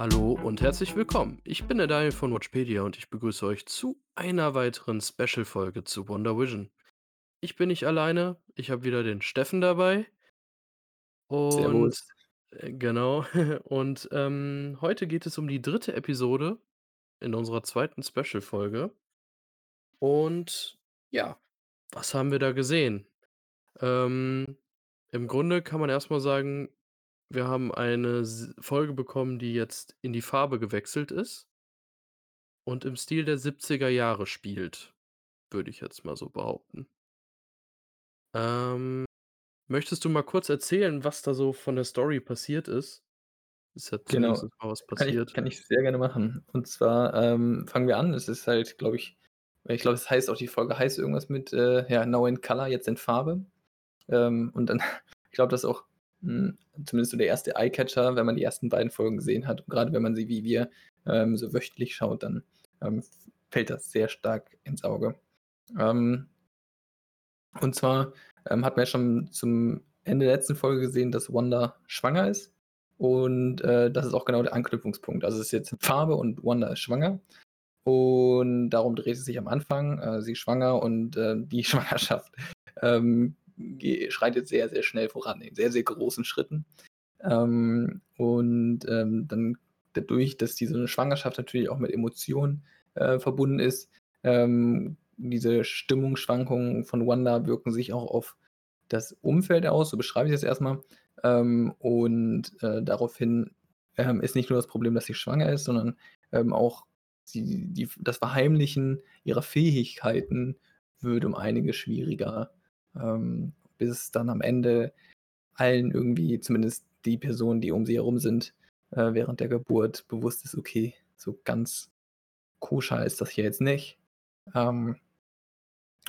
Hallo und herzlich willkommen. Ich bin der Daniel von Watchpedia und ich begrüße euch zu einer weiteren Special-Folge zu Wonder Vision. Ich bin nicht alleine, ich habe wieder den Steffen dabei. Und Servus. äh, genau, und ähm, heute geht es um die dritte Episode in unserer zweiten Special-Folge. Und ja, was haben wir da gesehen? Ähm, im Grunde kann man erstmal sagen, wir haben eine S Folge bekommen, die jetzt in die Farbe gewechselt ist und im Stil der 70er Jahre spielt, würde ich jetzt mal so behaupten. Ähm, möchtest du mal kurz erzählen, was da so von der Story passiert ist? Ist ja Genau, zumindest mal was kann ich passiert. kann ich sehr gerne machen. Und zwar, ähm, fangen wir an. Es ist halt, glaube ich ich glaube, es heißt auch die Folge heißt irgendwas mit, äh, ja, „Now in Color“, jetzt in Farbe. Ähm, und dann ich glaube, das ist auch, hm, zumindest so der erste Eye-Catcher, wenn man die ersten beiden Folgen gesehen hat. Und grade wenn man sie wie wir, ähm, so wöchentlich schaut, dann, ähm, fällt das sehr stark ins Auge. Ähm und zwar, ähm, hat man ja schon zum Ende der letzten Folge gesehen, dass Wanda schwanger ist. Und, äh, das ist auch genau der Anknüpfungspunkt. Also, es ist jetzt Farbe und Wanda ist schwanger. Und darum dreht es sich am Anfang. Äh, sie ist schwanger und, äh, die Schwangerschaft, ähm, schreitet sehr, sehr schnell voran in sehr, sehr großen Schritten. Ähm, und, ähm, dann dadurch, dass diese Schwangerschaft natürlich auch mit Emotionen, äh, verbunden ist, ähm, diese Stimmungsschwankungen von Wanda wirken sich auch auf das Umfeld aus, so beschreibe ich das erst mal. Ähm, und, äh, daraufhin, ähm, ist nicht nur das Problem, dass sie schwanger ist, sondern, ähm, auch sie die das Verheimlichen ihrer Fähigkeiten wird um einiges schwieriger, ähm, bis dann am Ende allen irgendwie, zumindest die Personen, die um sie herum sind, äh, während der Geburt bewusst ist: „Okay, so ganz koscher ist das hier jetzt nicht.“ Ähm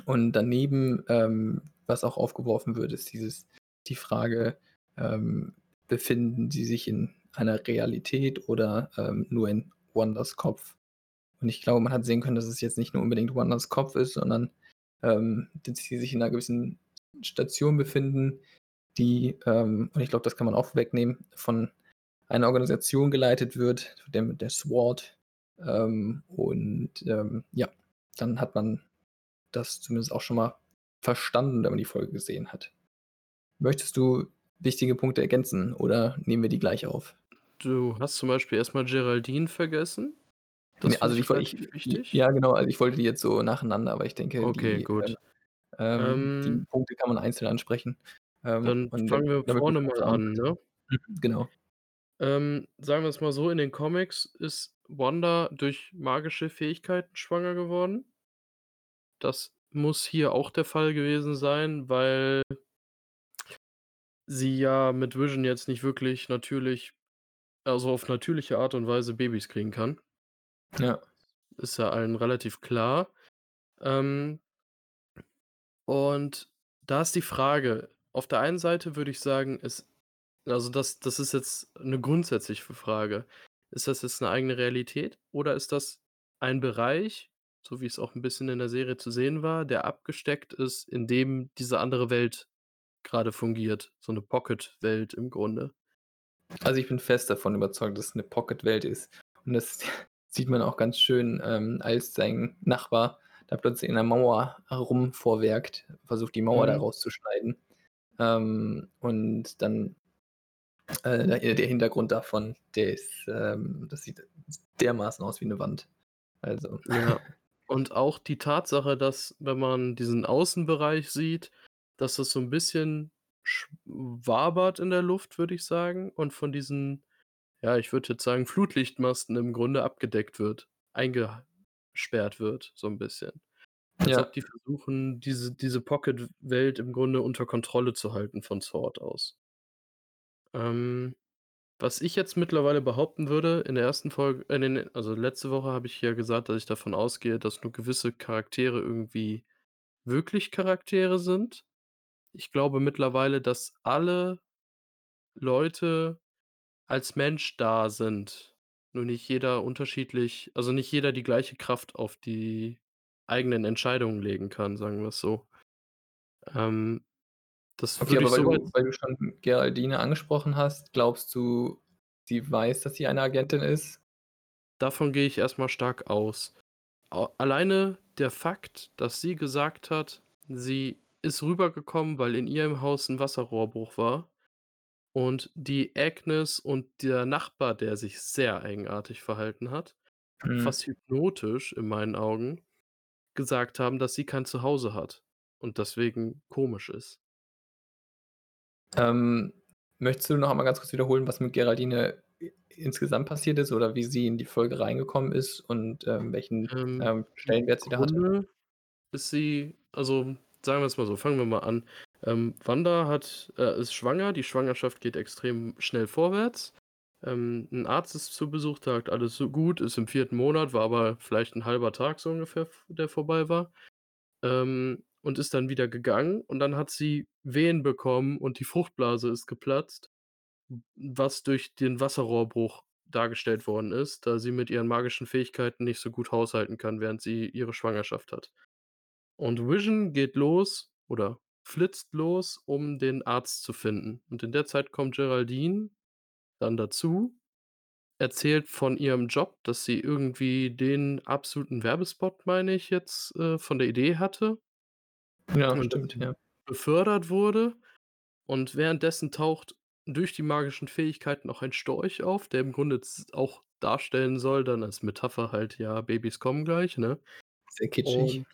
und daneben, ähm, was auch aufgeworfen wird, ist dieses die Frage, ähm, befinden sie sich in einer Realität oder, ähm, nur in Wandas Kopf? Und ich glaube, man hat sehen können, dass es jetzt nicht nur unbedingt Wandas Kopf ist, sondern, ähm, sie sich in 'ner gewissen Station befinden, die, ähm und ich glaube, das kann man auch wegnehmen, von einer Organisation geleitet wird, der der SWORD. Ähm, und, ähm, ja, dann hat man das zumindest auch schon mal verstanden, wenn man die Folge gesehen hat. Möchtest du wichtige Punkte ergänzen oder nehmen wir die gleich auf? Du hast zum Beispiel erst mal Geraldine vergessen. Das Ne, finde also ich ich wichtig. ja genau, also ich wollte die jetzt so nacheinander, aber ich denke, Okay, die, ähm gut. ähm, die Ähm Punkte kann man einzeln ansprechen. Ähm, Dann fangen wir vorne mal an, ne? Mhm, genau. Ähm, sagen wir's mal so, in den Comics ist Wanda durch magische Fähigkeiten schwanger geworden. Das muss hier auch der Fall gewesen sein, weil sie ja mit Vision jetzt nicht wirklich natürlich also auf natürliche Art und Weise Babys kriegen kann. Ja. Ist ja allen relativ klar. Ähm und da ist die Frage, auf der einen Seite würde ich sagen, es also das das ist jetzt 'ne grundsätzliche Frage. Ist das jetzt 'ne eigene Realität oder ist das ein Bereich, so wie es auch 'n bisschen in der Serie zu sehen war, der abgesteckt ist, in dem diese andere Welt grade fungiert, so 'ne Pocket-Welt im Grunde? Also, ich bin fest davon überzeugt, dass es 'ne Pocket-Welt ist. Und das sieht man auch ganz schön, ähm, als sein Nachbar da plötzlich in der Mauer rumvorwerkt, versucht, die Mauer da Mhm. rauszuschneiden. Ähm, und dann äh, der Hintergrund davon, der ist, ähm das sieht dermaßen aus wie 'ne Wand. Also Ja. Und auch die Tatsache, dass, wenn man diesen Außenbereich sieht, dass das so 'n bisschen sch wabert in der Luft, würde ich sagen, und von diesen, ja, ich würde jetzt sagen, Flutlichtmasten im Grunde abgedeckt wird, eingesperrt wird, so 'n bisschen. Als ob Ja. die versuchen, diese diese Pocket-Welt im Grunde unter Kontrolle zu halten von SWORD aus. Ähm, was ich jetzt mittlerweile behaupten würde, in der ersten Folge äh, ne, also letzte Woche habe ich ja gesagt, dass ich davon ausgehe, dass nur gewisse Charaktere irgendwie wirklich Charaktere sind. Ich glaube mittlerweile, dass alle Leute als Mensch da sind, nur nicht jeder unterschiedlich also nicht jeder die gleiche Kraft auf die eigenen Entscheidungen legen kann, sagen wir's so. Ähm, das Okay, aber weil so du weil du schon Geraldine angesprochen hast, glaubst du sie weiß, dass sie eine Agentin ist? Davon gehe ich erst mal stark aus. Alleine der Fakt, dass sie gesagt hat, sie ist rübergekommen, weil in ihrem Haus 'n Wasserrohrbruch war und die Agnes und der Nachbar, der sich sehr eigenartig verhalten hat, Mhm. fast hypnotisch in meinen Augen, gesagt haben, dass sie kein Zuhause hat und deswegen komisch ist. Ähm, möchtest du noch einmal ganz kurz wiederholen, was mit Geraldine insgesamt passiert ist oder wie sie in die Folge reingekommen ist und, ähm, welchen, Ähm, ähm, Stellenwert sie da hatte? Grunde ist sie also, sagen wir's mal so, fangen wir mal an. Ähm, Wanda hat äh, ist schwanger, die Schwangerschaft geht extrem schnell vorwärts. Ähm, 'n Arzt ist zu Besuch, sagt: „Alles so gut“, ist im 4. Monat, war aber vielleicht 'n 1/2 Tag so ungefähr, der vorbei war. Ähm, und ist dann wieder gegangen und dann hat sie Wehen bekommen und die Fruchtblase ist geplatzt, was durch den Wasserrohrbruch dargestellt worden ist, da sie mit ihren magischen Fähigkeiten nicht so gut haushalten kann, während sie ihre Schwangerschaft hat. Und Vision geht los oder flitzt los, um den Arzt zu finden. Und in der Zeit kommt Geraldine dann dazu, erzählt von ihrem Job, dass sie irgendwie den absoluten Werbespot, meine ich jetzt, äh, von der Idee hatte Ja, und stimmt, ja. befördert wurde. Und währenddessen taucht durch die magischen Fähigkeiten auch ein Storch auf, der im Grunde auch darstellen soll dann als Metapher halt, ja, Babys kommen gleich, ne? Sehr kitschig. Und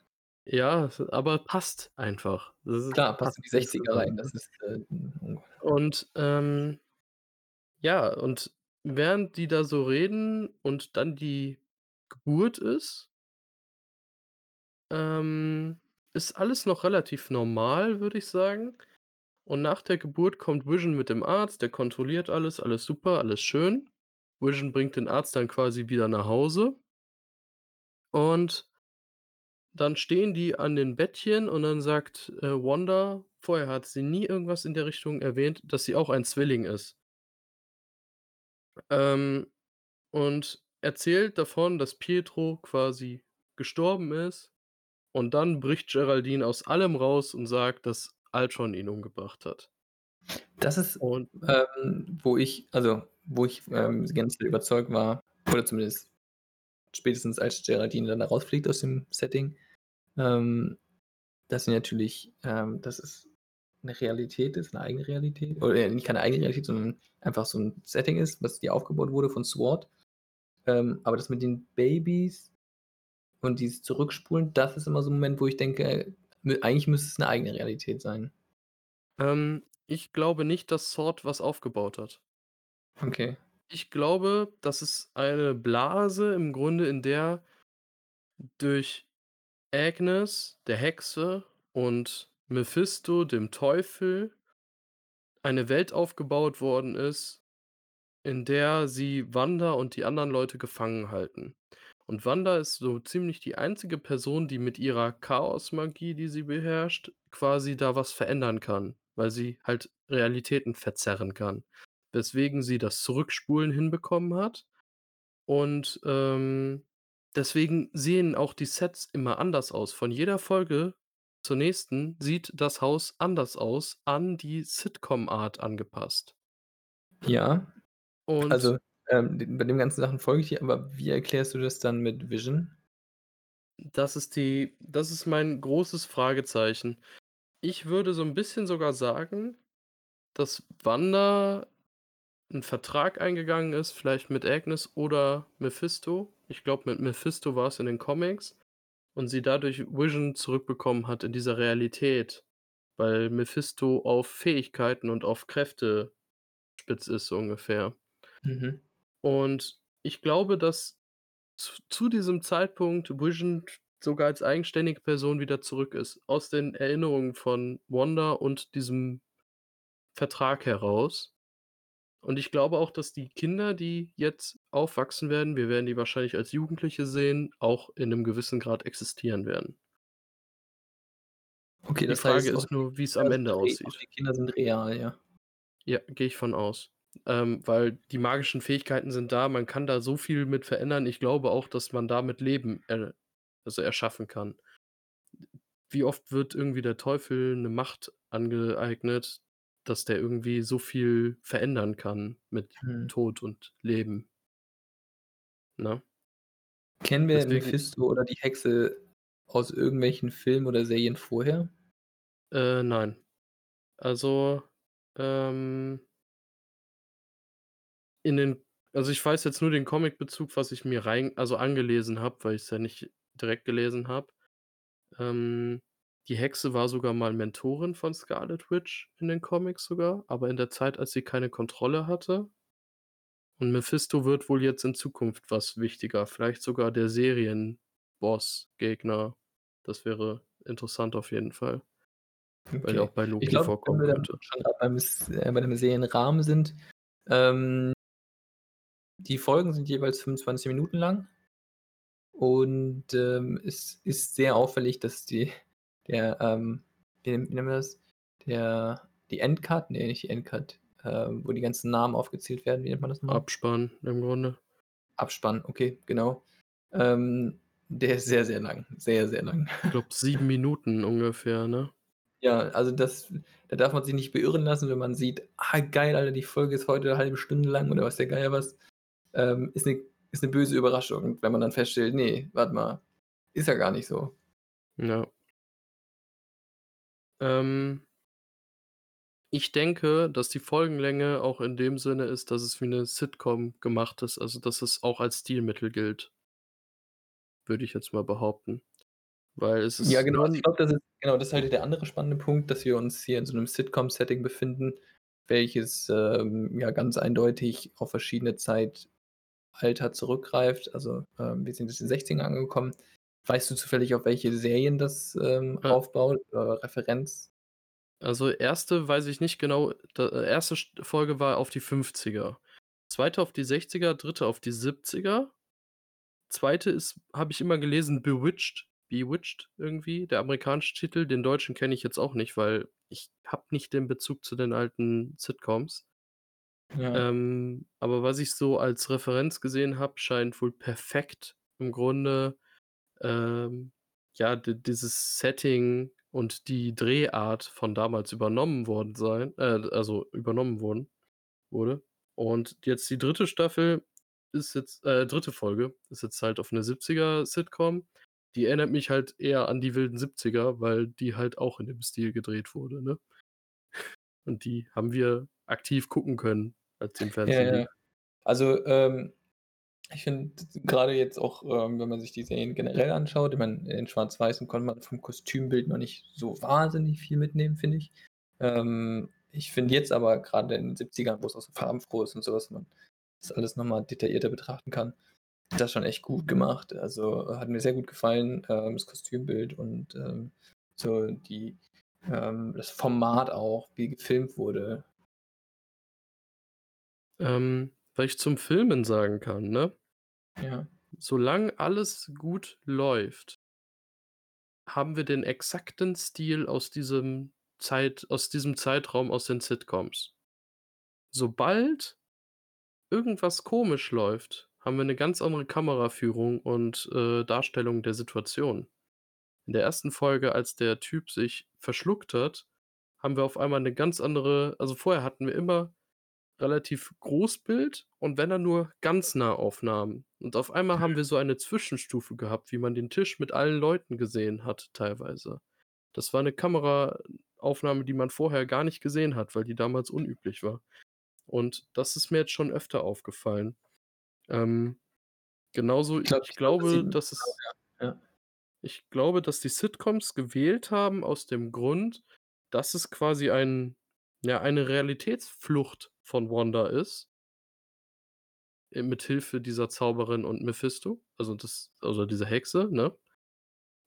ja, aber passt einfach. Ist Klar, passt in die 60er insgesamt, rein. Das ist, äh, Und, ähm ja, und während die da so reden und dann die Geburt ist ähm, ist alles noch relativ normal, würde ich sagen. Und nach der Geburt kommt Vision mit dem Arzt, der kontrolliert alles, alles super, alles schön. Vision bringt den Arzt dann quasi wieder nach Hause. Und dann stehen die an den Bettchen und dann sagt, äh, Wanda vorher hat sie nie irgendwas in der Richtung erwähnt, dass sie auch ein Zwilling ist. Ähm, und erzählt davon, dass Pietro quasi gestorben ist. Und dann bricht Geraldine aus allem raus und sagt, dass Ultron ihn umgebracht hat. Das ist, Und ähm, wo ich also, wo ich, ähm, ganz überzeugt war oder zumindest spätestens als Geraldine dann da rausfliegt aus dem Setting, ähm, dass sie natürlich ähm, dass es 'ne Realität ist, 'ne eigene Realität oder, äh, nicht keine eigene Realität, sondern einfach so 'n Setting ist, was dir aufgebaut wurde von SWORD. Ähm, aber das mit den Babys und dieses Zurückspulen, das ist immer so 'n Moment, wo ich denke, eigentlich müsste es 'ne eigene Realität sein. Ähm, ich glaube nicht, dass SWORD was aufgebaut hat. Okay. Ich glaube, das ist eine Blase im Grunde, in der durch Agnes, der Hexe, und Mephisto, dem Teufel eine Welt aufgebaut worden ist, in der sie Wanda und die anderen Leute gefangen halten. Und Wanda ist so ziemlich die einzige Person, die mit ihrer Chaosmagie, die sie beherrscht, quasi da was verändern kann, weil sie halt Realitäten verzerren kann. Weswegen sie das Zurückspulen hinbekommen hat. Und, ähm, deswegen sehen auch die Sets immer anders aus. Von jeder Folge zur nächsten sieht das Haus anders aus, an die Sitcom-Art angepasst. Ja. Und Also, ähm, bei den ganzen Sachen folge ich dir, aber wie erklärst du das dann mit Vision? Das ist die das ist mein großes Fragezeichen. Ich würde so 'n bisschen sogar sagen, dass Wanda 'n Vertrag eingegangen ist, vielleicht mit Agnes oder Mephisto. Ich glaube, mit Mephisto war's in den Comics und sie dadurch Vision zurückbekommen hat in dieser Realität, weil Mephisto auf Fähigkeiten und auf Kräfte spitz ist, so ungefähr. Mhm. Und ich glaube, dass z zu diesem Zeitpunkt Vision sogar als eigenständige Person wieder zurück ist, aus den Erinnerungen von Wanda und diesem Vertrag heraus. Und ich glaube auch, dass die Kinder, die jetzt aufwachsen werden wir werden die wahrscheinlich als Jugendliche sehen, auch in 'nem gewissen Grad existieren werden. Okay, Die das Frage heißt ist nur, wie's am Kinder sind Ende aussieht. die Kinder sind real, ja? Ja, gehe ich von aus. Ähm, weil die magischen Fähigkeiten sind da, man kann da so viel mit verändern. Ich glaube auch, dass man damit Leben, äh also, erschaffen kann. Wie oft wird irgendwie der Teufel 'ne Macht angeeignet, dass der irgendwie so viel verändern kann mit Mhm. Tod und Leben. Ne? Kennen wir Deswegen Mephisto oder die Hexe aus irgendwelchen Filmen oder Serien vorher? Äh, nein. Also, ähm in den also, ich weiß jetzt nur den Comicbezug, was ich mir rein also, angelesen habe, weil ich's ja nicht direkt gelesen habe. Ähm, die Hexe war sogar mal Mentorin von Scarlet Witch in den Comics sogar, aber in der Zeit, als sie keine Kontrolle hatte. Und Mephisto wird wohl jetzt in Zukunft was wichtiger, vielleicht sogar der Serienboss, Gegner. Das wäre interessant auf jeden Fall. Weil der Okay. auch bei Ich Loki glaube, wenn vorkommen wir dann könnte. schon beim äh, bei dem Serienrahmen sind, ähm die Folgen sind jeweils 25 Minuten lang. Und, ähm, es ist sehr auffällig, dass die der, ähm wie nen wie nennen wir das? Der die Endcut ne, nicht die Endcut, ähm, wo die ganzen Namen aufgezählt werden. Wie nennt man das noch mal? Abspann im Grunde. Abspann, okay, genau. Ähm, der ist sehr, sehr lang, sehr, sehr lang. Ich glaube 7 Minuten ungefähr, ne? Ja, also, das da darf man sich nicht beirren lassen, wenn man sieht: „Ah, geil, Alter, die Folge ist heute 1/2 Stunde lang“ oder weiß der Geier was. Ähm, ist 'ne ist 'ne böse Überraschung, wenn man dann feststellt: „Ne, warte mal, ist ja gar nicht so.“ Ja. Ähm ich denke, dass die Folgenlänge auch in dem Sinne ist, dass es wie 'ne Sitcom gemacht ist, also, dass es auch als Stilmittel gilt. Würde ich jetzt mal behaupten. Weil es Ja, ist genau. nur Also, ich glaube, das ist genau, das ist halt der andere spannende Punkt, dass wir uns hier in so 'nem Sitcom-Setting befinden, welches, ähm, ja ganz eindeutig auf verschiedene Zeitalter zurückgreift. Also, ähm, wir sind jetzt in den 60ern angekommen. Weißt du zufällig, auf welche Serien das, ähm, Äh aufbaut oder Referenz? Also, 1. weiß ich nicht genau. Da äh, 1. St Folge war auf die 50er, 2. auf die 60er, 3. auf die 70er. 2. ist habe ich immer gelesen, Bewitched Bewitched irgendwie, der amerikanische Titel. Den deutschen kenne ich jetzt auch nicht, weil ich habe nicht den Bezug zu den alten Sitcoms. Ja. Ähm, aber was ich so als Referenz gesehen habe, scheint wohl perfekt im Grunde, ähm, ja, di dieses Setting und die Drehart von damals übernommen worden sein äh, also, übernommen wurden wurde. Und jetzt die 3. Staffel ist jetzt äh, 3. Folge ist jetzt halt auf 'ne 70er-Sitcom. Die erinnert mich halt eher an die wilden 70er, weil die halt auch in dem Stil gedreht wurde, ne? Und die haben wir aktiv gucken können, als im Ja, Fernsehen ja. lief. Also, ähm, ich finde grade jetzt auch, ähm, wenn man sich die Serien generell anschaut ich meine, in Schwarz-Weißen konnte man vom Kostümbild noch nicht so wahnsinnig viel mitnehmen, finde ich. Ähm, ich finde jetzt aber grade in den 70ern, wo's auch so farbenfroh ist und so was, man das alles noch mal detaillierter betrachten kann, das schon echt gut gemacht. Also, hat mir sehr gut gefallen, ähm, das Kostümbild und, ähm, so die ähm, das Format auch, wie gefilmt wurde. Ähm, was ich zum Filmen sagen kann, ne? Ja. Solange alles gut läuft haben wir den exakten Stil aus diesem Zeit aus diesem Zeitraum aus den Sitcoms. Sobald irgendwas komisch läuft, haben wir 'ne ganz andere Kameraführung und, äh, Darstellung der Situation. In der 1. Folge, als der Typ sich verschluckt hat, haben wir auf einmal 'ne ganz andere also, vorher hatten wir immer relativ Großbild und wenn dann nur ganz Nahaufnahmen. Und auf einmal haben wir so eine Zwischenstufe gehabt, wie man den Tisch mit allen Leuten gesehen hat teilweise. Das war 'ne Kameraaufnahme, die man vorher gar nicht gesehen hat, weil die damals unüblich war. Und das ist mir jetzt schon öfter aufgefallen. Ähm, genauso Ich glaube ich ich glaube, glaube, dass genau, es ja. Ja. ich glaube, dass die Sitcoms gewählt haben aus dem Grund, dass es quasi ein ja, eine Realitätsflucht von Wanda ist äh, mit Hilfe dieser Zauberin und Mephisto, also, das also, diese Hexe, ne?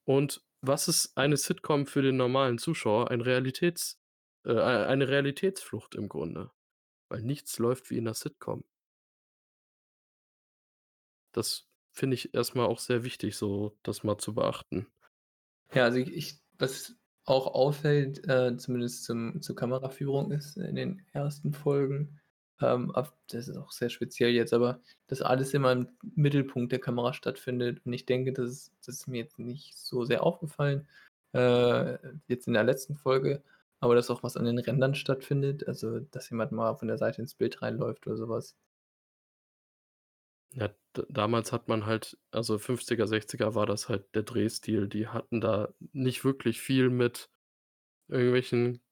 Und was ist eine Sitcom für den normalen Zuschauer? Ein Realitäts äh, ei eine Realitätsflucht im Grunde, weil nichts läuft wie in 'ner Sitcom. Das finde ich erst mal auch sehr wichtig, so das mal zu beachten. Ja, also, ich ich was auch auffällt, äh, zumindest zum zur Kameraführung ist in den ersten Folgen, ähm, das ist auch sehr speziell jetzt, aber dass alles immer im Mittelpunkt der Kamera stattfindet. Und ich denke, das ist das ist mir jetzt nicht so sehr aufgefallen, äh, jetzt in der letzten Folge. aber dass auch was an den Rändern stattfindet, also, dass jemand mal von der Seite ins Bild reinläuft oder so was. Ja, d damals hat man halt also 50er, 60er war das halt der Drehstil. Die hatten da nicht wirklich viel mit irgendwelchen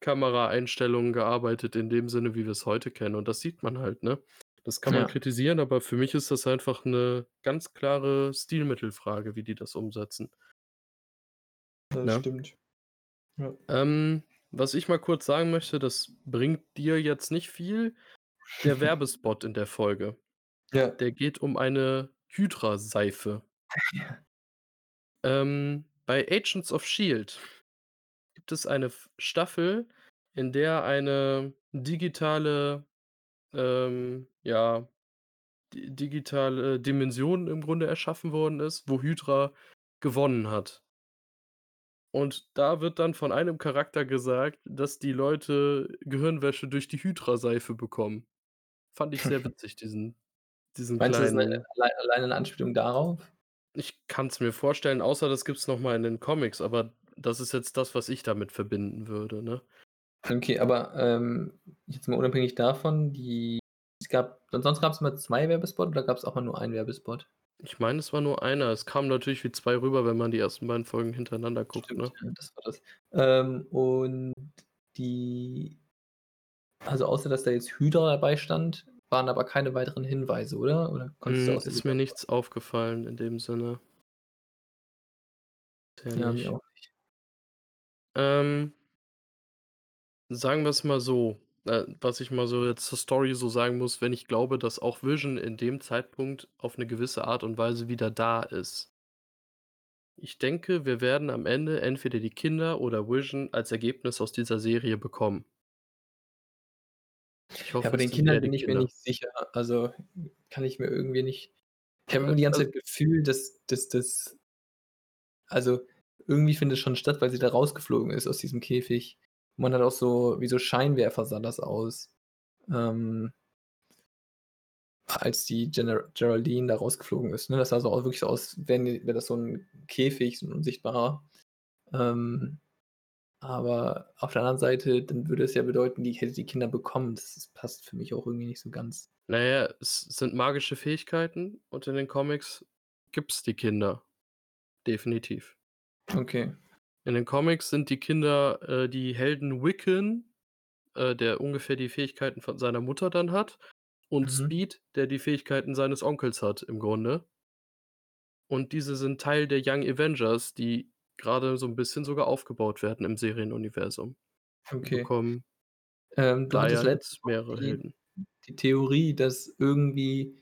Kameraeinstellungen gearbeitet in dem Sinne, wie wir's heute kennen und das sieht man halt, ne? Das kann man Ja. kritisieren, aber für mich ist das einfach 'ne ganz klare Stilmittelfrage, wie die das umsetzen. Das Ne? stimmt. Ja. Ähm, was ich mal kurz sagen möchte, das bringt dir jetzt nicht viel. Der Werbespot in der Folge, Ja. der geht um eine Hydra-Seife. Ja. Ähm, bei Agents of Shield gibt es eine Staffel, in der eine digitale, ähm, ja, di digitale Dimension im Grunde erschaffen worden ist, wo Hydra gewonnen hat. Und da wird dann von einem Charakter gesagt, dass die Leute Gehirnwäsche durch die Hydra-Seife bekommen. Fand ich sehr witzig, diesen diesen Meinst du, das ist 'ne kleinen allei alleine 'ne Anspielung darauf? Ich kann's mir vorstellen, außer das gibt's noch mal in den Comics, aber das ist jetzt das, was ich damit verbinden würde, ne? Okay, aber, ähm, jetzt mal unabhängig davon, die es gab sonst gab's immer 2 Werbespot oder gab's auch mal nur 1 Werbespot? Ich meine, es war nur 1. Es kam natürlich wie 2 rüber, wenn man die ersten beiden Folgen hintereinander guckt, Stimmt, ne? das war das. Ähm, und die also, außer dass da jetzt Hydra dabei stand, waren aber keine weiteren Hinweise, oder? Oder Hm, ist mir nichts aufgefallen in dem Sinne. Bisher Ja, mir nicht. auch nicht. Ähm sagen wir's mal so, äh, was ich mal so jetzt zur Story so sagen muss, wenn ich glaube, dass auch Vision in dem Zeitpunkt auf 'ne gewisse Art und Weise wieder da ist. Ich denke, wir werden am Ende entweder die Kinder oder Vision als Ergebnis aus dieser Serie bekommen. Ich Ja, hoffe, bei es den Kindern bin ich mir Kinder. nicht sicher. Also, kann ich mir irgendwie nicht ich habe immer die ganze al Zeit Gefühl, dass dass das also, irgendwie findet es schon statt, weil sie da rausgeflogen ist aus diesem Käfig. Man hat auch so wie so Scheinwerfer sah das aus. Ähm als die Gener Geraldine da rausgeflogen ist, ne? Das sah so au wirklich so aus, wenn wäre das so 'n Käfig, so 'n unsichtbarer. Ähm, aber auf der anderen Seite, dann würde es ja bedeuten, die hätte die Kinder bekommen. Das das passt für mich auch irgendwie nicht so ganz. Na ja, es sind magische Fähigkeiten und in den Comics gibt's die Kinder. Definitiv. Okay. In den Comics sind die Kinder, äh, die Helden Wiccan, äh, der ungefähr die Fähigkeiten von seiner Mutter dann hat, und Mhm. Speed, der die Fähigkeiten seines Onkels hat im Grunde. Und diese sind Teil der Young Avengers, die grade so 'n bisschen sogar aufgebaut werden im Serienuniversum. Die Okay. bekommen Ähm, du da hattest ja letztens jetzt noch mehrere die Helden. die Theorie, dass irgendwie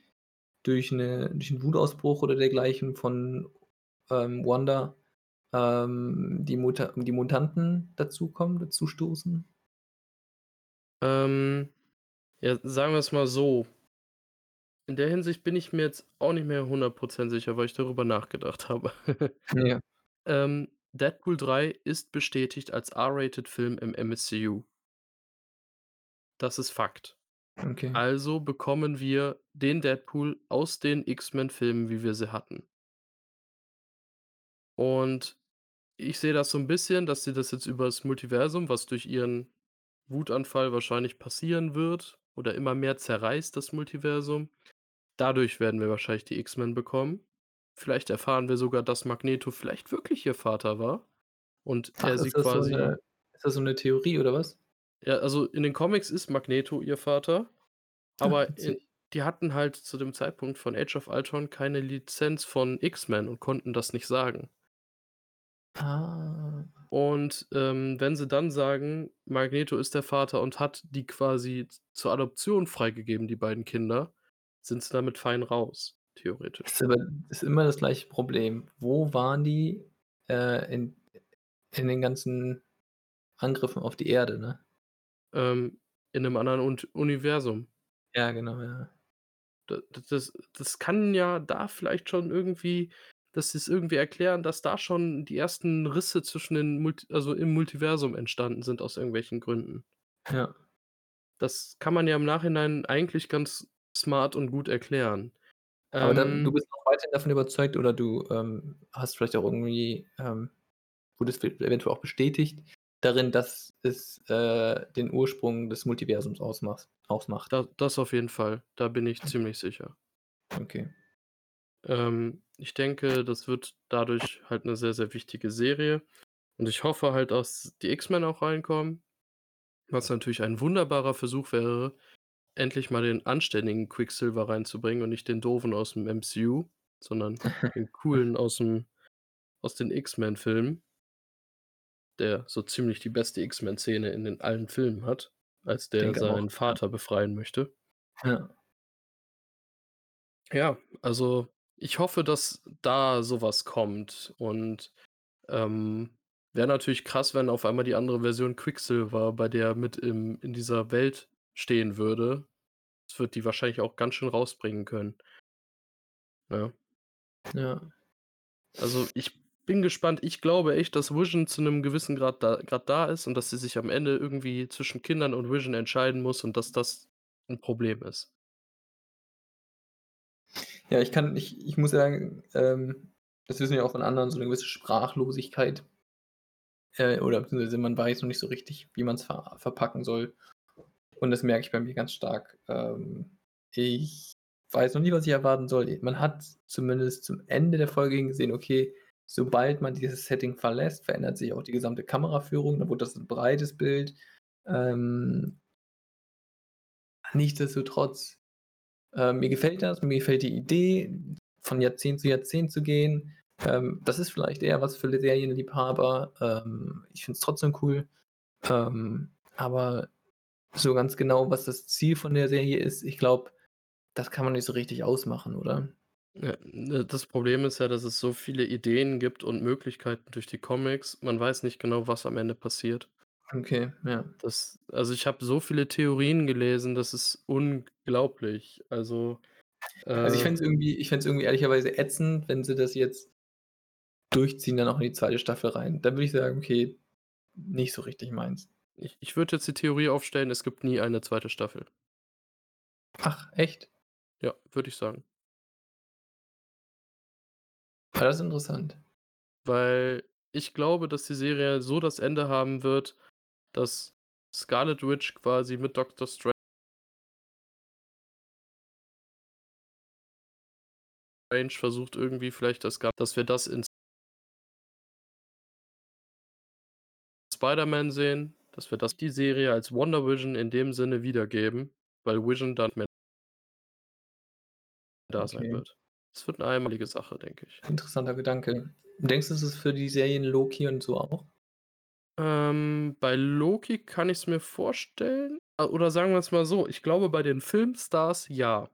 durch 'ne durch 'n Wutausbruch oder dergleichen von, ähm, Wanda, ähm, die Muta die Mutanten dazukommen dazustoßen? Ähm, ja, sagen wir's mal so in der Hinsicht bin ich mir jetzt auch nicht mehr 100 % sicher, weil ich darüber nachgedacht habe. Ja. Ähm, Deadpool 3 ist bestätigt als R-Rated-Film im MCU. Das ist Fakt. Okay. Also bekommen wir den Deadpool aus den X-Men-Filmen, wie wir sie hatten. Und ich sehe das so 'n bisschen, dass sie das jetzt übers Multiversum, was durch ihren Wutanfall wahrscheinlich passieren wird oder immer mehr zerreißt, das Multiversum. Dadurch werden wir wahrscheinlich die X-Men bekommen. Vielleicht erfahren wir sogar, dass Magneto vielleicht wirklich ihr Vater war und Ach, er sie das so quasi 'ne ist das so 'ne Theorie oder was? Ja, also in den Comics ist Magneto ihr Vater, Ach, aber in witzig. die hatten halt zu dem Zeitpunkt von Age of Ultron keine Lizenz von X-Men und konnten das nicht sagen. Ah. Und, ähm, wenn sie dann sagen, Magneto ist der Vater und hat die quasi zur Adoption freigegeben, die beiden Kinder, sind sie damit fein raus, theoretisch. Ist aber ist immer das gleiche Problem. Wo waren die, äh, in in den ganzen Angriffen auf die Erde, ne? Ähm, in 'nem anderen Unt Universum. Ja, genau, ja. D d das das kann ja da vielleicht schon irgendwie dass sie's irgendwie erklären, dass da schon die ersten Risse zwischen den Multi also im Multiversum entstanden sind aus irgendwelchen Gründen. Ja. Das kann man ja im Nachhinein eigentlich ganz smart und gut erklären. Aber dann du Ähm bist noch weiterhin davon überzeugt oder du, ähm, hast vielleicht auch irgendwie, ähm, wurdest ev eventuell auch bestätigt, darin, dass es, äh, den Ursprung des Multiversums ausmacht ausmacht. Da das auf jeden Fall, da bin ich ziemlich sicher. Okay. Ähm, ich denke, das wird dadurch halt 'ne sehr, sehr wichtige Serie und ich hoffe halt, dass die X-Men auch reinkommen, was natürlich ein wunderbarer Versuch wäre, endlich mal den anständigen Quicksilver reinzubringen und nicht den Doofen aus'm MCU, sondern den coolen aus'm aus den X-Men-Filmen der so ziemlich die beste X-Men-Szene in den allen Filmen hat, als der Denke auch, seinen ja. Vater befreien möchte. Ja. Ja, also, ich hoffe, dass da so was kommt und, ähm, wäre natürlich krass, wenn auf einmal die andere Version Quicksilver bei der mit im in dieser Welt stehen würde. Das wird die wahrscheinlich auch ganz schön rausbringen können. Ja. Ja. Also, ich bin gespannt. Ich glaube echt, dass Vision zu 'nem gewissen Grad da grad da ist und dass sie sich am Ende irgendwie zwischen Kindern und Vision entscheiden muss und dass das 'n Problem ist. Ja, ich kann ich ich muss sagen, ähm, das wissen wir auch von anderen, so 'ne gewisse Sprachlosigkeit äh, oder beziehungsweise man weiß noch nicht so richtig, wie man's ver verpacken soll. Und das merke ich bei mir ganz stark. Ähm, ich weiß noch nie, was ich erwarten soll. Man hat zumindest zum Ende der Folge gesehen, okay, sobald man dieses Setting verlässt, verändert sich auch die gesamte Kameraführung, dann wurde das 'n breites Bild. Ähm nichtsdestotrotz, äh, mir gefällt das, mir gefällt die Idee, von Jahrzehnt zu Jahrzehnt zu gehen. Ähm, das ist vielleicht eher was für Serienliebhaber. Ähm, ich finde es trotzdem cool. Ähm, aber so ganz genau, was das Ziel von der Serie ist, ich glaube, das kann man nicht so richtig ausmachen, oder? Ja, ne, das Problem ist ja, dass es so viele Ideen gibt und Möglichkeiten durch die Comics. Man weiß nicht genau, was am Ende passiert. Okay, ja. Das also, ich habe so viele Theorien gelesen, das ist unglaublich. Also, Also, ich äh fände es irgendwie ich fände irgendwie ehrlicherweise ätzend, wenn sie das jetzt durchziehen, dann auch in die 2. Staffel rein. Dann würde ich sagen: „Okay, nicht so richtig meins.“ Ich ich würde jetzt die Theorie aufstellen, es gibt nie eine 2. Staffel. Ach, echt? Ja, würde ich sagen. Ja, das ist interessant. Weil ich glaube, dass die Serie so das Ende haben wird, dass Scarlet Witch quasi mit Doctor Stran Strange versucht irgendwie vielleicht das ga dass wir das in Spider-Man sehen, dass wir das die Serie als WandaVision in dem Sinne wiedergeben, weil Vision dann mehr da sein Okay. wird. Es wird 'ne einmalige Sache, denke ich. Interessanter Gedanke. Denkst du, es ist für die Serien Loki und so auch? Ähm, bei Loki kann ich's mir vorstellen. Oder sagen wir's mal so, ich glaube, bei den Filmstars ja.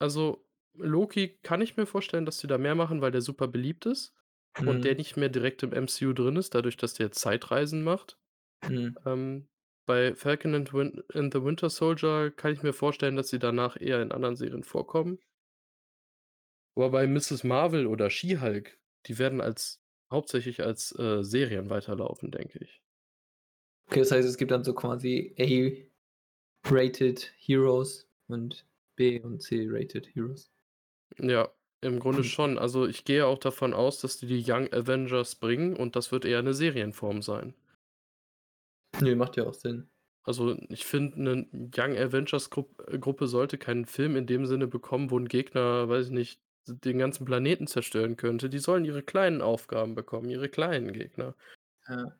Also, Loki kann ich mir vorstellen, dass sie da mehr machen, weil der super beliebt ist und der Mhm. nicht mehr direkt im MCU drin ist, dadurch, dass der Zeitreisen macht. Mhm. Ähm, bei Falcon and Win and the Winter Soldier kann ich mir vorstellen, dass sie danach eher in anderen Serien vorkommen. Aber bei Ms. Marvel oder She-Hulk, die werden als hauptsächlich als, äh, Serien weiterlaufen, denke ich. Okay, das heißt, es gibt dann so quasi A-Rated Heroes und B und C-Rated Heroes. Ja, im Grunde schon. Also, ich gehe auch davon aus, dass die die Young Avengers bringen und das wird eher 'ne Serienform sein. Ne, macht ja auch Sinn. Also, ich finde, 'ne Young Avengers äh, Gruppe sollte keinen Film in dem Sinne bekommen, wo 'n Gegner, weiß ich nicht, den ganzen Planeten zerstören könnte. Die sollen ihre kleinen Aufgaben bekommen, ihre kleinen Gegner. Ja.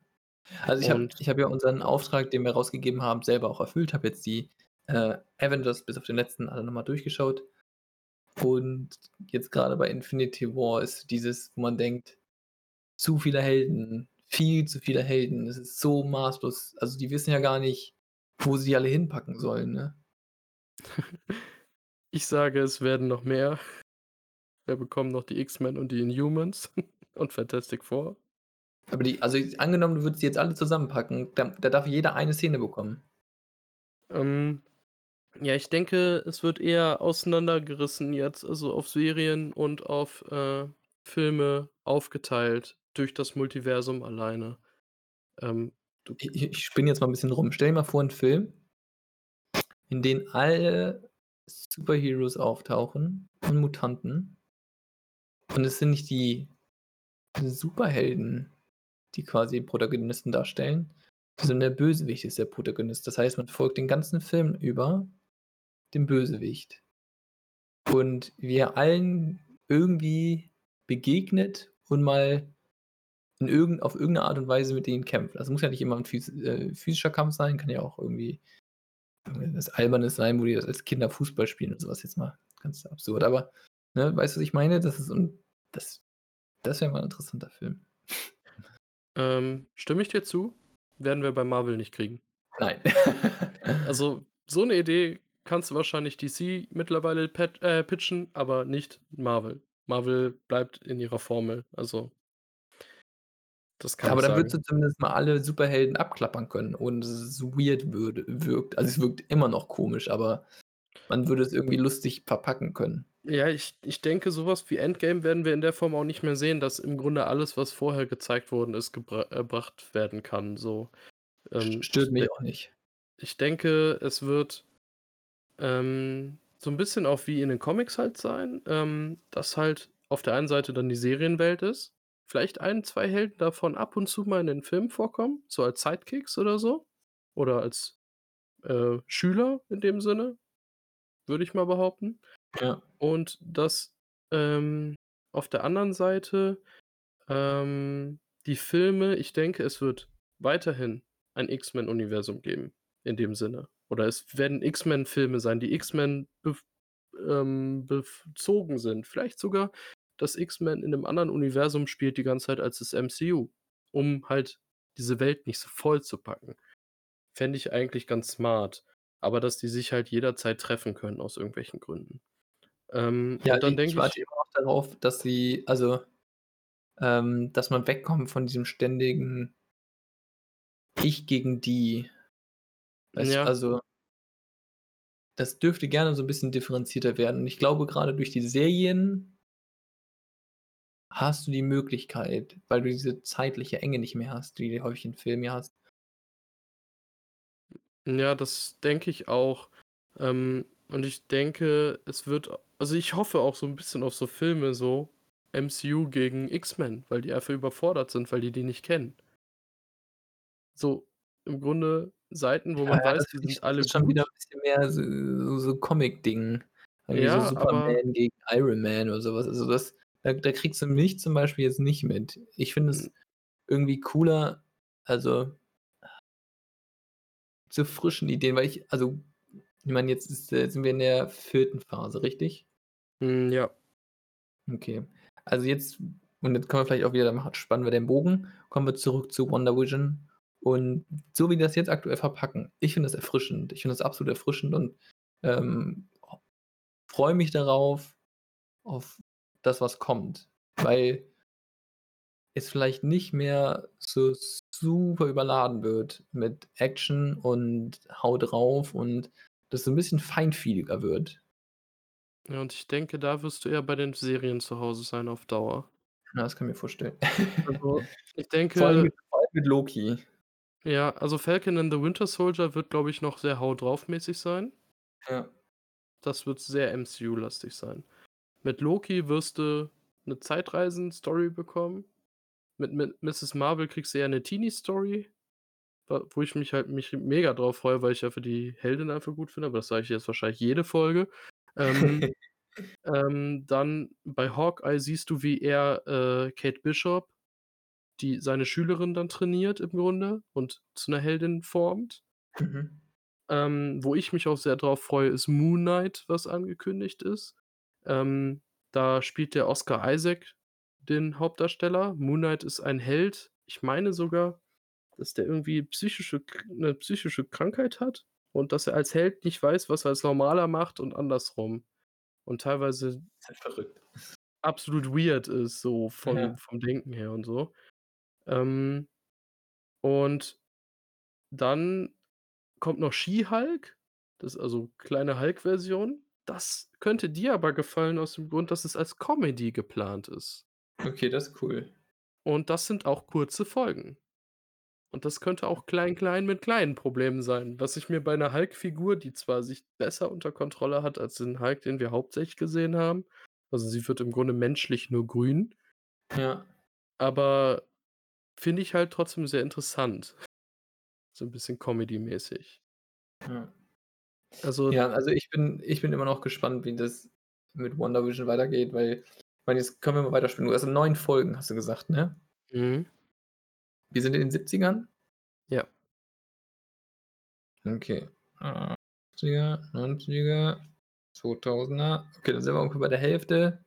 Also, ich habe habe ja unseren Auftrag, den wir rausgegeben haben, selber auch erfüllt, habe jetzt die, äh, Avengers bis auf den letzten alle noch mal durchgeschaut. Und jetzt grade bei Infinity War ist dieses, wo man denkt: „Zu viele Helden, viel zu viele Helden.“ Es ist so maßlos. Also, die wissen ja gar nicht, wo sie alle hinpacken sollen, ne? Ich sage, es werden noch mehr. Wir bekommen noch die X-Men und die Inhumans und Fantastic Four. Aber die also, angenommen, du würdest die jetzt alle zusammenpacken, da da darf jeder eine Szene bekommen. Ähm, ja, ich denke, es wird eher auseinandergerissen jetzt, also, auf Serien und auf, äh, Filme aufgeteilt durch das Multiversum alleine. Ähm, ich ich spinne jetzt mal 'n bisschen rum. Stell dir mal vor, 'n Film in den alle Superheroes auftauchen und Mutanten. Und es sind nicht die Superhelden, die quasi Protagonisten darstellen, sondern der Bösewicht ist der Protagonist. Das heißt, man folgt den ganzen Film über dem Bösewicht. Und wie er allen irgendwie begegnet und mal in irgend auf irgendeine Art und Weise mit denen kämpft. Das muss ja nicht immer ein phys äh, physischer Kampf sein, kann ja auch irgendwie was Albernes sein, wo die das als Kinder Fußball spielen und so was jetzt mal ganz absurd. Aber, ne, weißt du, was ich meine? Das ist das das wäre mal 'n interessanter Film. Ähm, stimme ich dir zu, werden wir bei Marvel nicht kriegen. Nein. Also, so 'ne Idee kannst du wahrscheinlich DC mittlerweile pet äh, pitchen, aber nicht Marvel. Marvel bleibt in ihrer Formel, also das Ja, kann aber ich dann würdest du zumindest mal alle Superhelden abklappern können, ohne dass es weird würde wirkt. Also, es wirkt immer noch komisch, aber man würde es irgendwie lustig verpacken können. Ja, ich ich denke, so was wie Endgame werden wir in der Form auch nicht mehr sehen, dass im Grunde alles, was vorher gezeigt worden ist, gebra äh, gebracht werden kann, so. Ähm, stört mich auch nicht. ich denke, es wird, ähm, so 'n bisschen auch wie in den Comics halt sein, ähm, dass halt auf der einen Seite dann die Serienwelt ist, vielleicht 1, 2 Helden davon ab und zu mal in den Filmen vorkommen, so als Sidekicks oder so oder als, äh, Schüler in dem Sinne, würde ich mal behaupten. Ja. Und dass, ähm, auf der anderen Seite, ähm, die Filme ich denke, es wird weiterhin ein X-Men-Universum geben in dem Sinne. Oder es werden X-Men-Filme sein, die X-Men bef ähm, bezogen sind. Vielleicht sogar, dass X-Men in 'nem anderen Universum spielt die ganze Zeit als das MCU, um halt diese Welt nicht so vollzupacken. Fände ich eigentlich ganz smart, aber dass die sich halt jederzeit treffen können aus irgendwelchen Gründen. Ähm, Ja, und dann i ich denke warte ich immer noch darauf, dass sie also, ähm, dass man wegkommt von diesem ständigen „Ich gegen die“. Weißt du, Ja. also das dürfte gerne so 'n bisschen differenzierter werden. Und ich glaube, grade durch die Serien hast du die Möglichkeit, weil du diese zeitliche Enge nicht mehr hast, die du häufig in Filmen ja hast. Ja, das denke ich auch. Ähm, und ich denke, es wird also, ich hoffe auch so 'n bisschen auf so Filme so MCU gegen X-Men, weil die einfach überfordert sind, weil die die nicht kennen. So im Grunde Seiten, wo Ja, man ja, weiß, das die sind das alle ist schon wieder gut. 'n bisschen mehr so so Comic-Ding. Irgendwie so Ja, aber Superman gegen Iron Man oder so was. Also, das da da kriegst du mich zum Beispiel jetzt nicht mit. Ich finde es Hm. irgendwie cooler, also zu frischen Ideen, weil ich also, ich meine, jetzt ist äh, sind wir in der 4. Phase, richtig? Hm, ja. Okay. Also, jetzt und jetzt können wir vielleicht auch wieder dann spannen wir den Bogen, kommen wir zurück zu Wonder Vision. Und so wie die das jetzt aktuell verpacken, ich finde das erfrischend. Ich finde das absolut erfrischend und, ähm, freue mich darauf auf das, was kommt, weil es vielleicht nicht mehr so super überladen wird mit Action und Hau drauf und das so 'n bisschen feinfühliger wird. Ja, und ich denke, da wirst du eher bei den Serien zu Hause sein auf Dauer. Ja, das kann ich mir vorstellen. Also, ich Vor allem mit denke vor allem mit Loki. Ja, also, Falcon and the Winter Soldier wird, glaube ich, noch sehr Hau drauf mäßig sein. Ja. Das wird sehr MCU-lastig sein. Mit Loki wirst du 'ne Zeitreisen-Story bekommen. Mit mit Mrs. Marvel kriegst du eher 'ne Teenie-Story, wo ich mich halt mich mega drauf freue, weil ich einfach die Heldin einfach gut finde, aber das sage ich jetzt wahrscheinlich jede Folge. Ähm, ähm, dann bei Hawkeye siehst du, wie er, äh, Kate Bishop, die seine Schülerin dann trainiert im Grunde und zu 'ner Heldin formt. Mhm. Ähm, wo ich mich auch sehr drauf freue, ist Moon Knight, was angekündigt ist. Ähm, da spielt der Oscar Isaac den Hauptdarsteller. Moon Knight ist ein Held. Ich meine sogar, dass der irgendwie psychische Kr 'ne psychische Krankheit hat und dass er als Held nicht weiß, was er als Normaler macht und andersrum. Und teilweise halt verrückt. absolut weird ist, so Ja. vom vom Denken her und so. Ähm, und dann kommt noch She-Hulk, das also, kleine Hulk-Version. Das könnte dir aber gefallen aus dem Grund, dass es als Comedy geplant ist. Okay, das ist cool. Und das sind auch kurze Folgen. Und das könnte auch klein, klein mit kleinen Problemen sein, was ich mir bei 'ner Hulk-Figur, die zwar sich besser unter Kontrolle hat als den Hulk, den wir hauptsächlich gesehen haben also, sie wird im Grunde menschlich nur grün Ja. aber finde ich halt trotzdem sehr interessant. So 'n bisschen Comedy-mäßig. Ja. Also Ja, also ich bin ich bin immer noch gespannt, wie das mit WandaVision weitergeht, weil ich meine, jetzt können wir mal weiterspinnen. Du hast 9 Folgen, hast du gesagt, ne? Mhm. Wir sind in den 70ern? Ja. Okay. 80er, 90er, 2000er. Okay, dann sind wir ungefähr bei der Hälfte.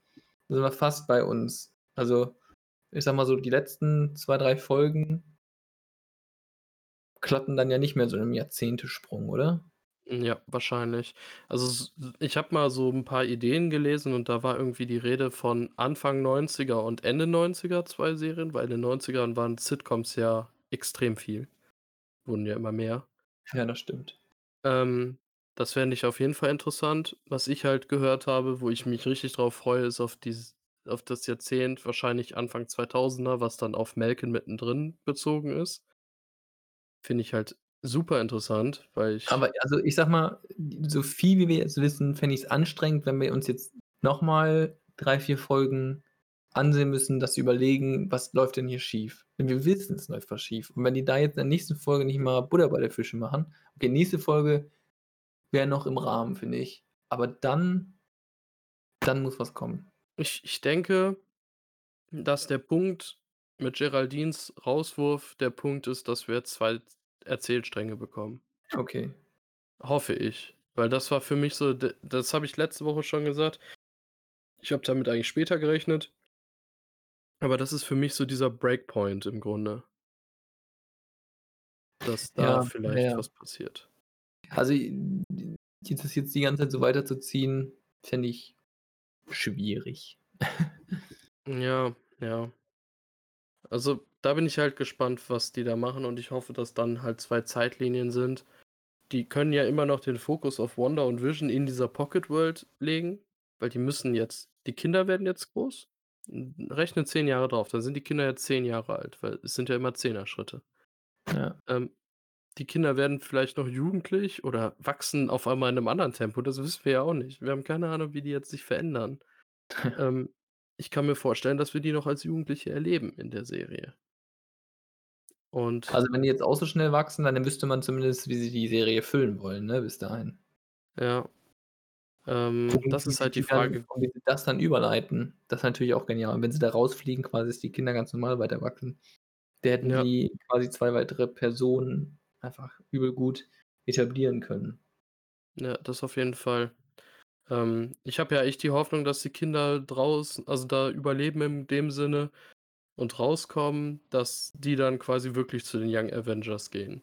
Dann sind wir fast bei uns. Also, ich sage mal so, die letzten 2, 3 Folgen klappen dann ja nicht mehr so im Jahrzehntesprung, oder? Ja, wahrscheinlich. Also, ich habe mal so 'n paar Ideen gelesen und da war irgendwie die Rede von Anfang 90er und Ende 90er 2 Serien, weil in den 90ern waren Sitcoms ja extrem viel. Wurden ja immer mehr. Ja, das stimmt. Ähm, das fände ich auf jeden Fall interessant. Was ich halt gehört habe, wo ich mich richtig drauf freue, ist auf dieses auf das Jahrzehnt, wahrscheinlich Anfang 2000er, was dann auf Malcolm mittendrin bezogen ist. Finde ich halt super interessant, weil ich Aber also, ich sage mal, so viel wie wir jetzt wissen, fände ich's anstrengend, wenn wir uns jetzt noch mal 3, 4 Folgen ansehen müssen, dass wir überlegen: „Was läuft denn hier schief?“ Denn wir wissen, es läuft was schief. Und wenn die da jetzt in der nächsten Folge nicht mal Butter bei der Fische machen okay, nächste Folge wäre noch im Rahmen, finde ich. Aber dann dann muss was kommen. Ich ich denke, dass der Punkt mit Geraldines Rauswurf der Punkt ist, dass wir 2 Erzählstränge bekommen. Okay. Hoffe ich, weil das war für mich so d das habe ich letzte Woche schon gesagt. Ich habe damit eigentlich später gerechnet. Aber das ist für mich so dieser Breakpoint im Grunde. Dass da Ja, vielleicht ja. was passiert. Also, das jetzt die ganze Zeit so weiterzuziehen, fände ich schwierig. Ja, ja. Also, da bin ich halt gespannt, was die da machen und ich hoffe, dass dann halt 2 Zeitlinien sind. Die können ja immer noch den Fokus auf Wanda und Vision in dieser Pocket World legen, weil die müssen jetzt die Kinder werden jetzt groß. Rechne 10 Jahre drauf, dann sind die Kinder jetzt 10 Jahre alt, weil es sind ja immer Zehner-Schritte. Ja. Ähm, die Kinder werden vielleicht noch jugendlich oder wachsen auf einmal in 'nem anderen Tempo, das wissen wir ja auch nicht. Wir haben keine Ahnung, wie die jetzt sich verändern. Ähm, ich kann mir vorstellen, dass wir die noch als Jugendliche erleben in der Serie. Und Also, wenn die jetzt auch so schnell wachsen, dann wüsste man zumindest, wie sie die Serie füllen wollen, ne, bis dahin. Ja. Ähm, das ist halt die dann Frage und wie sie das dann überleiten, das ist natürlich auch genial. Und wenn sie da rausfliegen quasi, dass die Kinder ganz normal weiter wachsen. Da hätten Ja. die quasi 2 weitere Personen einfach übel gut etablieren können. Ja, das auf jeden Fall. Ähm, ich habe ja echt die Hoffnung, dass die Kinder draus also, da überleben in dem Sinne und rauskommen, dass die dann quasi wirklich zu den Young Avengers gehen.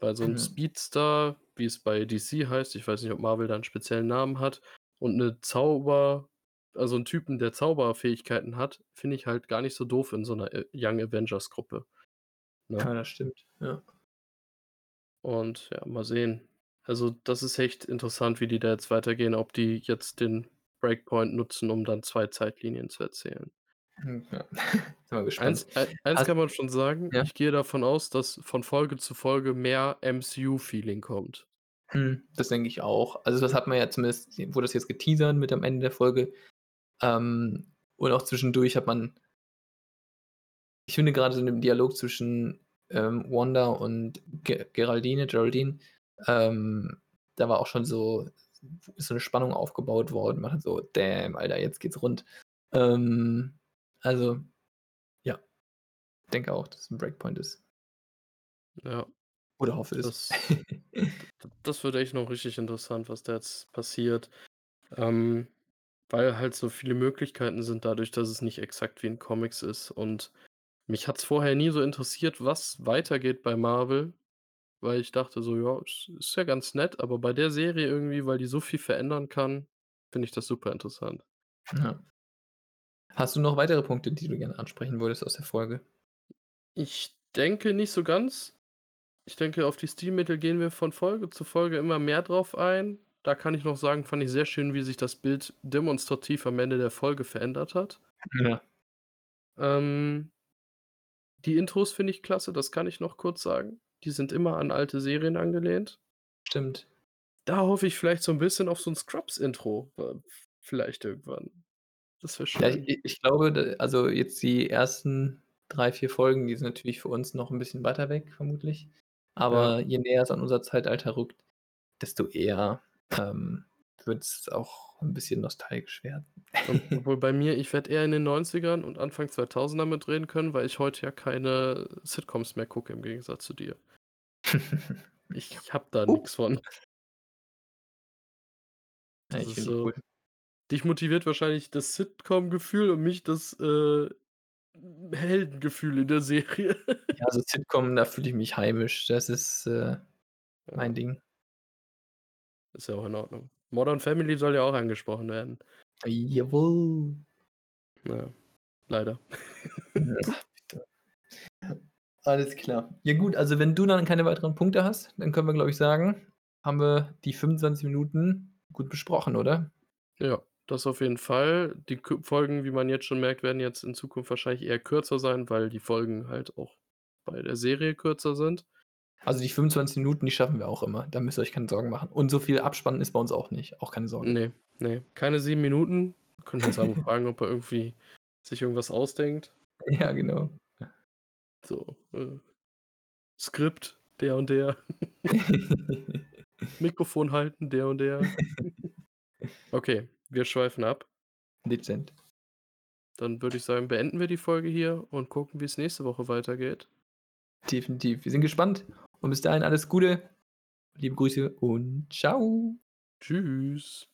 Weil so 'n Ja. Speedster, wie es bei DC heißt, ich weiß nicht, ob Marvel da 'n speziellen Namen hat, und 'ne Zauber also 'n Typen, der Zauberfähigkeiten hat, finde ich halt gar nicht so doof in so 'ner, äh, Young Avengers Gruppe, ne? Ja, das stimmt, ja. Und ja, mal sehen. Also, das ist echt interessant, wie die da jetzt weitergehen, ob die jetzt den Breakpoint nutzen, um dann 2 Zeitlinien zu erzählen. Hm, ja. Bin mal gespannt. Eins ei eins Hast kann man schon sagen, ja? ich gehe davon aus, dass von Folge zu Folge mehr MCU-Feeling kommt. Mhm, das denke ich auch. Also, das hat man ja zumindest wurde das jetzt geteasert mit am Ende der Folge. Ähm, und auch zwischendurch hat man ich finde grade so in dem Dialog zwischen, ähm, Wanda und Ge Geraldine Geraldine, ähm, da war auch schon so so 'ne Spannung aufgebaut worden. Man hat so: „Damn, Alter, jetzt geht's rund.“ Ähm, also, ja. Denke auch, dass 'n Breakpoint ist. Ja. Oder hoffe es. Das das wird echt noch richtig interessant, was da jetzt passiert. Ähm, weil halt so viele Möglichkeiten sind dadurch, dass es nicht exakt wie in Comics ist. Und mich hat's vorher nie so interessiert, was weitergeht bei Marvel, weil ich dachte so: „Ja, ist ist ja ganz nett“, aber bei der Serie irgendwie, weil die so viel verändern kann, finde ich das super interessant. Ja. Hast du noch weitere Punkte, die du gerne ansprechen würdest aus der Folge? Ich denke nicht so ganz. Ich denke, auf die Stilmittel gehen wir von Folge zu Folge immer mehr drauf ein. Da kann ich noch sagen, fand ich sehr schön, wie sich das Bild demonstrativ am Ende der Folge verändert hat. Ja. Ähm die Intros finde ich klasse, das kann ich noch kurz sagen. Die sind immer an alte Serien angelehnt. Stimmt. Da hoffe ich vielleicht so 'n bisschen auf so 'n Scrubs-Intro, äh, vielleicht irgendwann. Das wäre Ja, schön. i ich glaube, d also, jetzt die ersten 3, 4 Folgen, die sind natürlich für uns noch 'n bisschen weiter weg vermutlich. Ja. Aber je näher es an unser Zeitalter rückt, desto eher, ähm, wird's auch 'n bisschen nostalgisch werden. Obwohl bei mir ich werde eher in den 90ern und Anfang 2000er mitreden können, weil ich heute ja keine Sitcoms mehr gucke im Gegensatz zu dir. Ich habe da Oh. nix von. Ja, ich so cool. dich motiviert wahrscheinlich das Sitcom-Gefühl und mich das, äh, Heldengefühl in der Serie. Ja, so Sitcom, da fühle ich mich heimisch. Das ist, äh, mein. Ding. Ist ja auch in Ordnung. Modern Family soll ja auch angesprochen werden. Jawohl. Ja, leider. Alles klar. Ja gut, also wenn du dann keine weiteren Punkte hast, dann können wir, glaube ich, sagen, haben wir die 25 Minuten gut besprochen, oder? Ja, das auf jeden Fall. Die Folgen, wie man jetzt schon merkt, werden jetzt in Zukunft wahrscheinlich eher kürzer sein, weil die Folgen halt auch bei der Serie kürzer sind. Also die 25 Minuten, die schaffen wir auch immer. Da müsst ihr euch keine Sorgen machen. Und so viel Abspannen ist bei uns auch nicht. Auch keine Sorge. Ne, ne, keine 7 Minuten. Wir können Herrn Sabo fragen, ob er irgendwie sich irgendwas ausdenkt. Ja, genau. So, äh, Skript, der und der. Mikrofon halten, der und der. Okay, wir schweifen ab. Dezent. Dann würde ich sagen, beenden wir die Folge hier und gucken, wie's nächste Woche weitergeht. Definitiv. Wir sind gespannt und bis dahin alles Gute. Liebe Grüße und tschau. Tschüss.